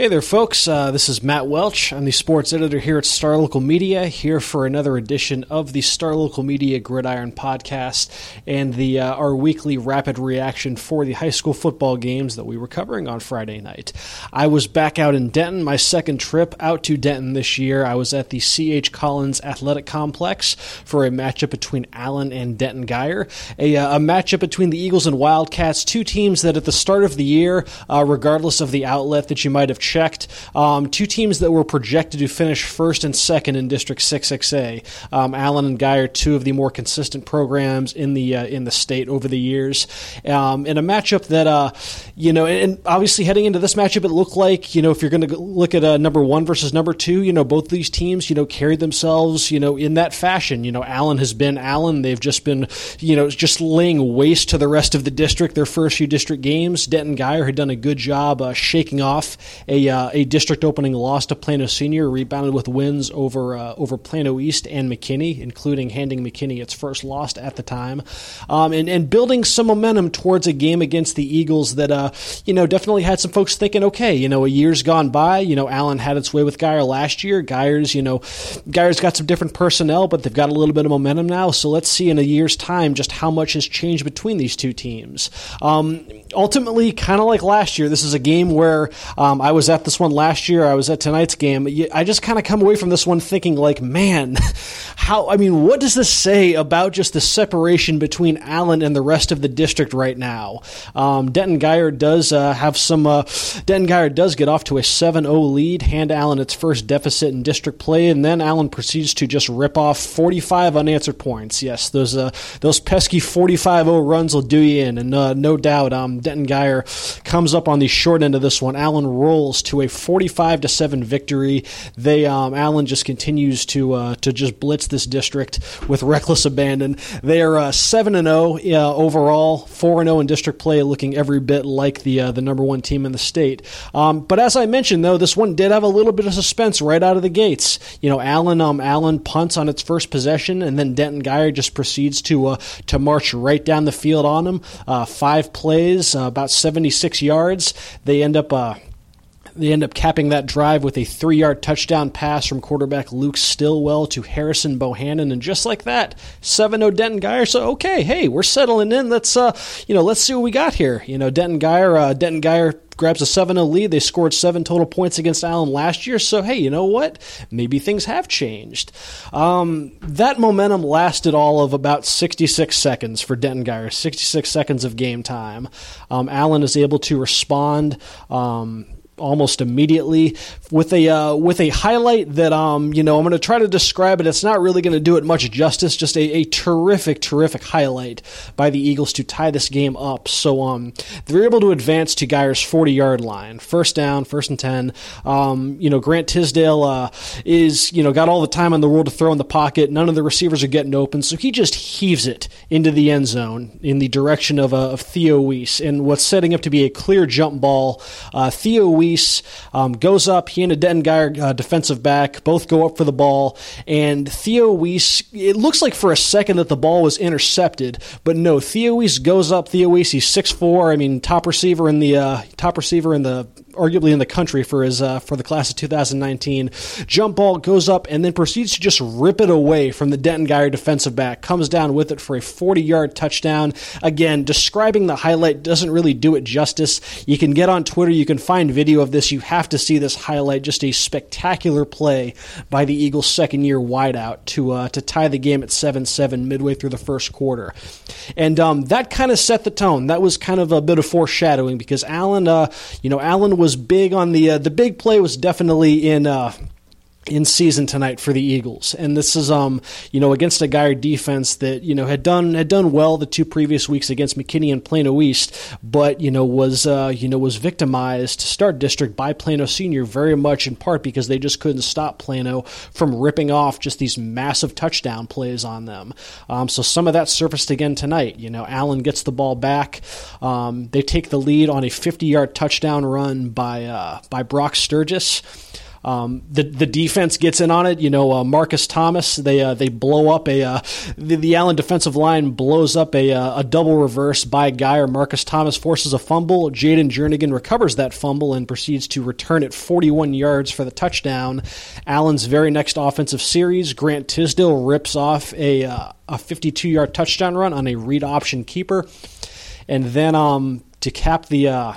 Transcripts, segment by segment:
Hey there, folks. Uh, this is Matt Welch. I'm the sports editor here at Star Local Media, here for another edition of the Star Local Media Gridiron podcast and the uh, our weekly rapid reaction for the high school football games that we were covering on Friday night. I was back out in Denton, my second trip out to Denton this year. I was at the C.H. Collins Athletic Complex for a matchup between Allen and Denton Guyer, a, uh, a matchup between the Eagles and Wildcats, two teams that at the start of the year, uh, regardless of the outlet that you might have checked. Um, two teams that were projected to finish first and second in District 6-6A. Um, Allen and Guyer two of the more consistent programs in the uh, in the state over the years. Um, in a matchup that, uh, you know, and obviously heading into this matchup, it looked like, you know, if you're going to look at uh, number one versus number two, you know, both these teams, you know, carried themselves, you know, in that fashion. You know, Allen has been Allen. They've just been, you know, just laying waste to the rest of the district their first few district games. Denton Guyer had done a good job uh, shaking off a, uh, a district opening loss to Plano Senior, rebounded with wins over uh, over Plano East and McKinney, including handing McKinney its first loss at the time, um, and and building some momentum towards a game against the Eagles that uh, you know definitely had some folks thinking, okay, you know, a year's gone by, you know, Allen had its way with Guyer last year. Guyer's, you know, Guyer's got some different personnel, but they've got a little bit of momentum now. So let's see in a year's time just how much has changed between these two teams. Um, ultimately, kind of like last year, this is a game where um, I was at this one last year. I was at tonight's game. I just kind of come away from this one thinking, like, man, how? I mean, what does this say about just the separation between Allen and the rest of the district right now? Um, Denton Guyer does uh, have some. Uh, Denton Guyer does get off to a 7-0 lead, hand Allen its first deficit in district play, and then Allen proceeds to just rip off 45 unanswered points. Yes, those uh, those pesky 45-0 runs will do you in, and uh, no doubt, um, Denton Guyer comes up on the short end of this one. Allen rolls to a 45 to seven victory. They um, Allen just continues to uh, to just blitz this district with reckless abandon. They are uh, seven and zero oh, overall, four and zero oh in district play, looking every bit like the uh, the number one team in the state. Um, but as I mentioned, though, this one did have a little bit of suspense right out of the gates. You know, Allen um, Allen punts on its first possession, and then Denton Guyer just proceeds to uh, to march right down the field on him. Uh, five plays, uh, about 76 yards. They end up they end up capping that drive with a three yard touchdown pass from quarterback Luke Stillwell to Harrison Bohannon. And just like that, 7 0 Denton Guyer. So, okay, hey, we're settling in. Let's, uh, you know, let's see what we got here. You know, Denton Guyer, uh, Denton Guyer grabs a 7 0 lead. They scored seven total points against Allen last year. So, hey, you know what? Maybe things have changed. Um, that momentum lasted all of about 66 seconds for Denton Guyer, 66 seconds of game time. Um, Allen is able to respond. Um, almost immediately with a uh, with a highlight that um you know I'm going to try to describe it. It's not really going to do it much justice. Just a, a terrific terrific highlight by the Eagles to tie this game up. So um they're able to advance to Guyer's 40 yard line, first down, first and ten. Um you know Grant Tisdale uh, is you know got all the time in the world to throw in the pocket. None of the receivers are getting open, so he just heaves it into the end zone in the direction of uh, of Theo Wease and what's setting up to be a clear jump ball. Uh, Theo Wease Wease um, goes up. He and a Denton uh, defensive back, both go up for the ball. And Theo Wease, it looks like for a second that the ball was intercepted, but no. Theo Wease goes up. Theo Wease, he's six four. I mean, top receiver in the uh, top receiver in the arguably in the country for his uh, for the class of 2019. Jump ball goes up and then proceeds to just rip it away from the Denton Guyer defensive back. Comes down with it for a 40 yard touchdown. Again, describing the highlight doesn't really do it justice. You can get on Twitter, you can find video of this. You have to see this highlight. Just a spectacular play by the Eagles' second year wideout to uh, to tie the game at 7 7 midway through the first quarter. And um, that kind of set the tone. That was kind of a bit of foreshadowing because Allen, uh, you know, Allen was big on the uh, the big play was definitely in uh, in season tonight for the Eagles. And this is um, you know, against a Guyer defense that, you know, had done had done well the two previous weeks against McKinney and Plano East, but, you know, was uh, you know, was victimized to start district by Plano Senior very much in part because they just couldn't stop Plano from ripping off just these massive touchdown plays on them. Um, so some of that surfaced again tonight. You know, Allen gets the ball back. Um, they take the lead on a 50 yard touchdown run by uh, by Brock Sturgis. Um, the the defense gets in on it. You know, uh, Marcus Thomas. They uh, they blow up a uh, the, the, Allen defensive line blows up a uh, a double reverse by Guyer. Marcus Thomas forces a fumble. Jaden Jernigan recovers that fumble and proceeds to return it 41 yards for the touchdown. Allen's very next offensive series, Grant Tisdale rips off a uh, a 52 yard touchdown run on a read option keeper, and then um, to cap the uh,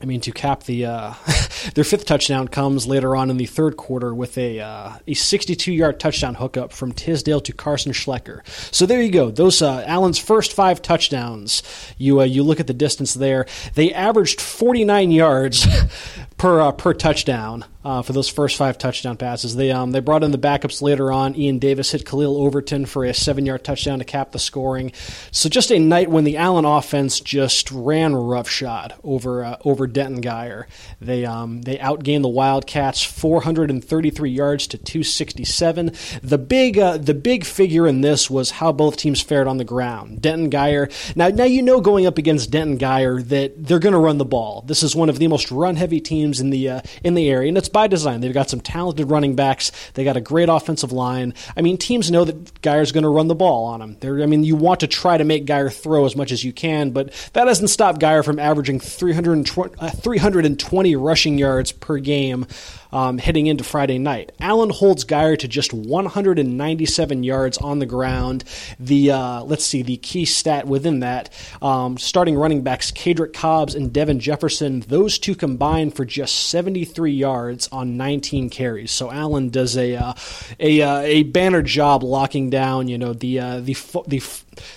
I mean, to cap the uh, their fifth touchdown comes later on in the third quarter with a uh, a 62 yard touchdown hookup from Tisdale to Carson Schlecker. So there you go. Those uh, Allen's first five touchdowns. You uh, you look at the distance there. They averaged 49 yards per uh, per touchdown uh, for those first five touchdown passes. They um, they brought in the backups later on. Ian Davis hit Khalil Overton for a seven yard touchdown to cap the scoring. So just a night when the Allen offense just ran roughshod over uh, over Denton Guyer. They um, they outgained the Wildcats 433 yards to 267. The big uh, the big figure in this was how both teams fared on the ground. Denton Guyer. Now now you know going up against Denton Guyer that they're going to run the ball. This is one of the most run heavy teams in the uh, in the area, and it's by design. They've got some talented running backs. They got a great offensive line. I mean, teams know that Guyer's going to run the ball on them. They're, I mean, you want to try to make Guyer throw as much as you can, but that doesn't stop Guyer from averaging 320, uh, 320 rushing yards per game um, heading into Friday night. Allen holds Guyer to just 197 yards on the ground. The uh, let's see the key stat within that um, starting running backs Kadrick Cobbs and Devin Jefferson. Those two combined for just 73 yards on 19 carries. So Allen does a uh, a uh, a banner job locking down you know the uh, the the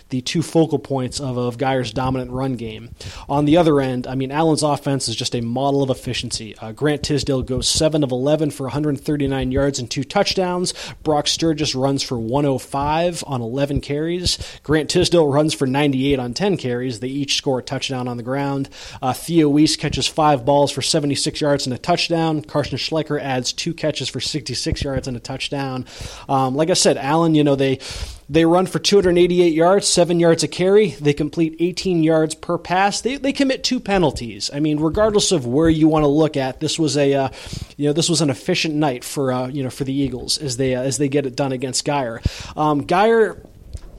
the two focal points of, of Guyer's dominant run game. On the other end, I mean, Allen's offense is just a model of efficiency. Uh, Grant Tisdale goes 7 of 11 for 139 yards and two touchdowns. Brock Sturgis runs for 105 on 11 carries. Grant Tisdale runs for 98 on 10 carries. They each score a touchdown on the ground. Uh, Theo Wease catches five balls for 76 yards and a touchdown. Carson Schlecker adds two catches for 66 yards and a touchdown. Um, like I said, Allen, you know, they they run for 288 yards, seven yards a carry. They complete 18 yards per pass. They, they commit two penalties. I mean, regardless of where you want to look at, this was a uh, you know this was an efficient night for uh, you know for the Eagles as they uh, as they get it done against Guyer. Um, Guyer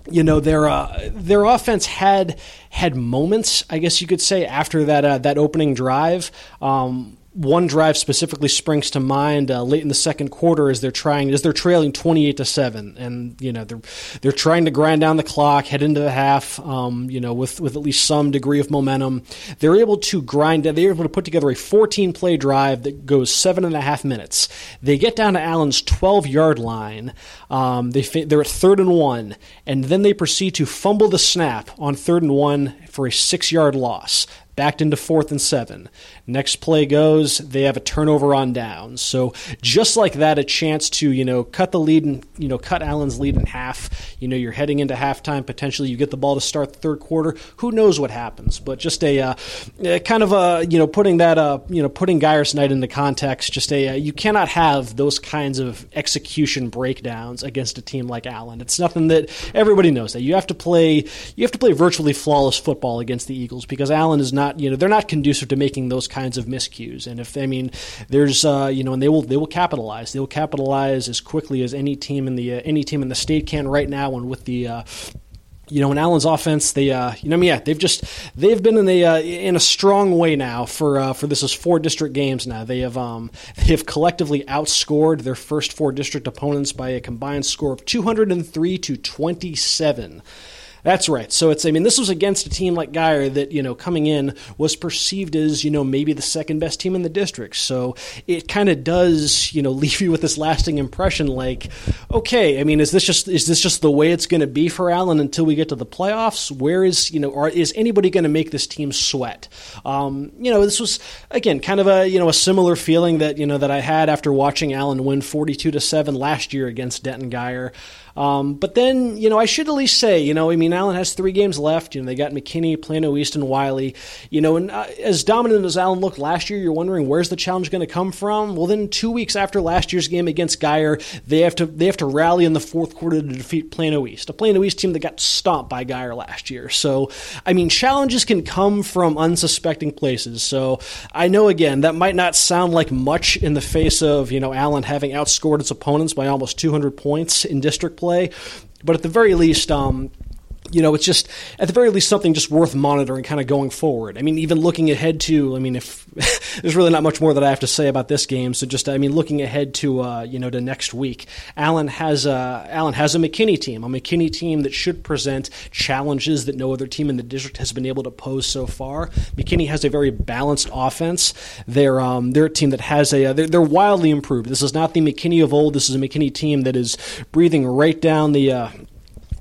you know their uh, their offense had had moments, I guess you could say, after that uh, that opening drive. Um, one drive specifically springs to mind uh, late in the second quarter as they're trying as they're trailing 28 to 7 and you know they're they're trying to grind down the clock head into the half um, you know with with at least some degree of momentum. They're able to grind they're able to put together a 14 play drive that goes seven and a half minutes. They get down to Allen's 12 yard line. Um, they they're at third and one and then they proceed to fumble the snap on third and one for a six yard loss backed into fourth and seven. Next play goes, they have a turnover on downs. So just like that, a chance to you know cut the lead and you know cut Allen's lead in half. You know you're heading into halftime. Potentially you get the ball to start the third quarter. Who knows what happens? But just a, uh, kind of a you know putting that uh, you know putting Guyer's night into context. Just a uh, you cannot have those kinds of execution breakdowns against a team like Allen. It's nothing that everybody knows that you have to play. You have to play virtually flawless football against the Eagles because Allen is not not you know they're not conducive to making those kinds of miscues. And if I mean there's uh, you know and they will they will capitalize. They will capitalize as quickly as any team in the uh, any team in the state can right now. And with the uh, you know, in Allen's offense, they, uh, you know, I mean, yeah, they've just they've been in a uh, in a strong way now for uh, for this is four district games now. They have um they have collectively outscored their first four district opponents by a combined score of 203 to 27. That's right. So it's, I mean, this was against a team like Guyer that, you know, coming in was perceived as, you know, maybe the second best team in the district. So it kind of does, you know, leave you with this lasting impression like, okay, I mean, is this just, is this just the way it's going to be for Allen until we get to the playoffs? Where is, you know, or is anybody going to make this team sweat? Um, you know, this was, again, kind of a, you know, a similar feeling that, you know, that I had after watching Allen win 42 to 7 last year against Denton Guyer. Um, but then, you know, I should at least say, you know, I mean, Allen has three games left. You know, they got McKinney, Plano East, and Wylie. You know, and uh, as dominant as Allen looked last year, you're wondering where's the challenge going to come from? Well, then two weeks after last year's game against Guyer, they have to they have to rally in the fourth quarter to defeat Plano East, a Plano East team that got stomped by Guyer last year. So, I mean, challenges can come from unsuspecting places. So, I know again that might not sound like much in the face of you know Allen having outscored its opponents by almost 200 points in district play. But at the very least, um, you know, it's just at the very least something just worth monitoring, kind of going forward. I mean, even looking ahead to, I mean, if there's really not much more that I have to say about this game, so just I mean, looking ahead to uh, you know to next week, Allen has a Allen has a McKinney team, a McKinney team that should present challenges that no other team in the district has been able to pose so far. McKinney has a very balanced offense. They're um, they're a team that has a they're, they're wildly improved. This is not the McKinney of old. This is a McKinney team that is breathing right down the uh,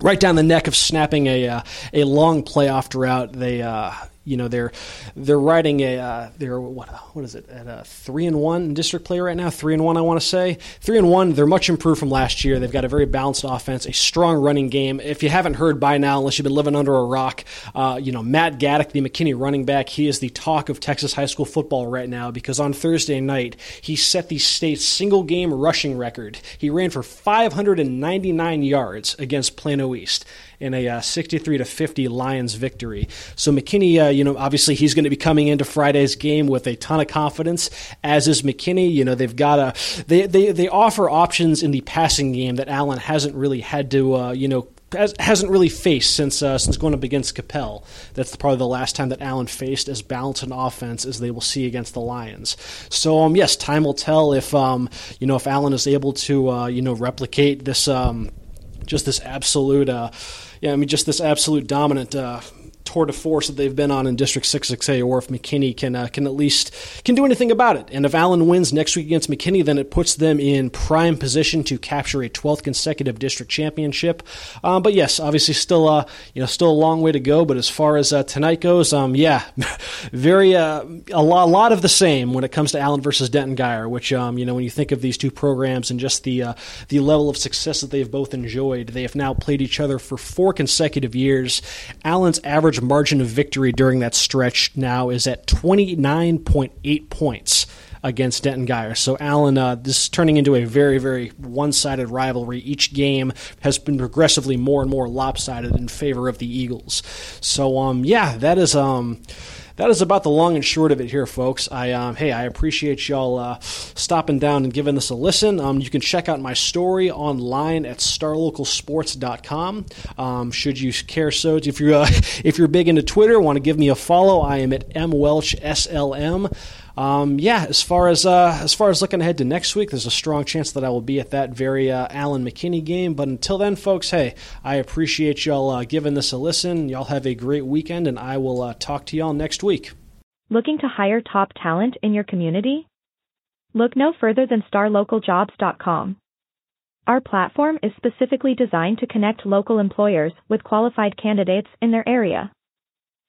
right down the neck of snapping a uh, a long playoff drought. They uh, you know they're they're riding a uh, they're what what is it at a three and one district play right now three and one I want to say. Three and one they're much improved from last year. They've got a very balanced offense a strong running game. If you haven't heard by now unless you've been living under a rock uh, you know Matt Gaddick the McKinney running back he is the talk of Texas high school football right now because on Thursday night he set the state's single game rushing record. He ran for 599 yards against Plano East in a uh, 63 to 50 Lions victory. So McKinney, uh, you know, obviously he's going to be coming into Friday's game with a ton of confidence, as is McKinney. You know, they've got a they they they offer options in the passing game that Allen hasn't really had to uh, you know hasn't really faced since uh, since going up against Coppell. That's probably the last time that Allen faced as balanced an offense as they will see against the Lions. So um, yes, time will tell if um, you know if Allen is able to uh, you know replicate this um, just this absolute uh, yeah, I mean, just this absolute dominant uh, tour de force that they've been on in District 6A, or if McKinney can uh, can at least can do anything about it. And if Allen wins next week against McKinney, then it puts them in prime position to capture a 12th consecutive district championship. Um, but yes, obviously still uh, you know still a long way to go. But as far as uh, tonight goes, um, yeah, very uh, a, lot, a lot of the same when it comes to Allen versus Denton Guyer. Which um, you know when you think of these two programs and just the uh, the level of success that they've both enjoyed, they have now played each other for four consecutive years. Allen's average margin of victory during that stretch now is at 29.8 points against Denton Guyer. So Allen, uh, this is turning into a very, very one-sided rivalry. Each game has been progressively more and more lopsided in favor of the Eagles. So, um, yeah, that is um, that is about the long and short of it here, folks. I um, hey, I appreciate y'all uh, stopping down and giving this a listen. Um, you can check out my story online at starlocalsports.com. Um, should you care so, if you're uh, if you're big into Twitter, want to give me a follow, I am at mwelchslm. Um, yeah, as far as uh, as far as looking ahead to next week, there's a strong chance that I will be at that very uh, Allen McKinney game. But until then, folks, hey, I appreciate y'all uh, giving this a listen. Y'all have a great weekend, and I will uh, talk to y'all next week. Looking to hire top talent in your community? Look no further than StarLocalJobs.com. Our platform is specifically designed to connect local employers with qualified candidates in their area.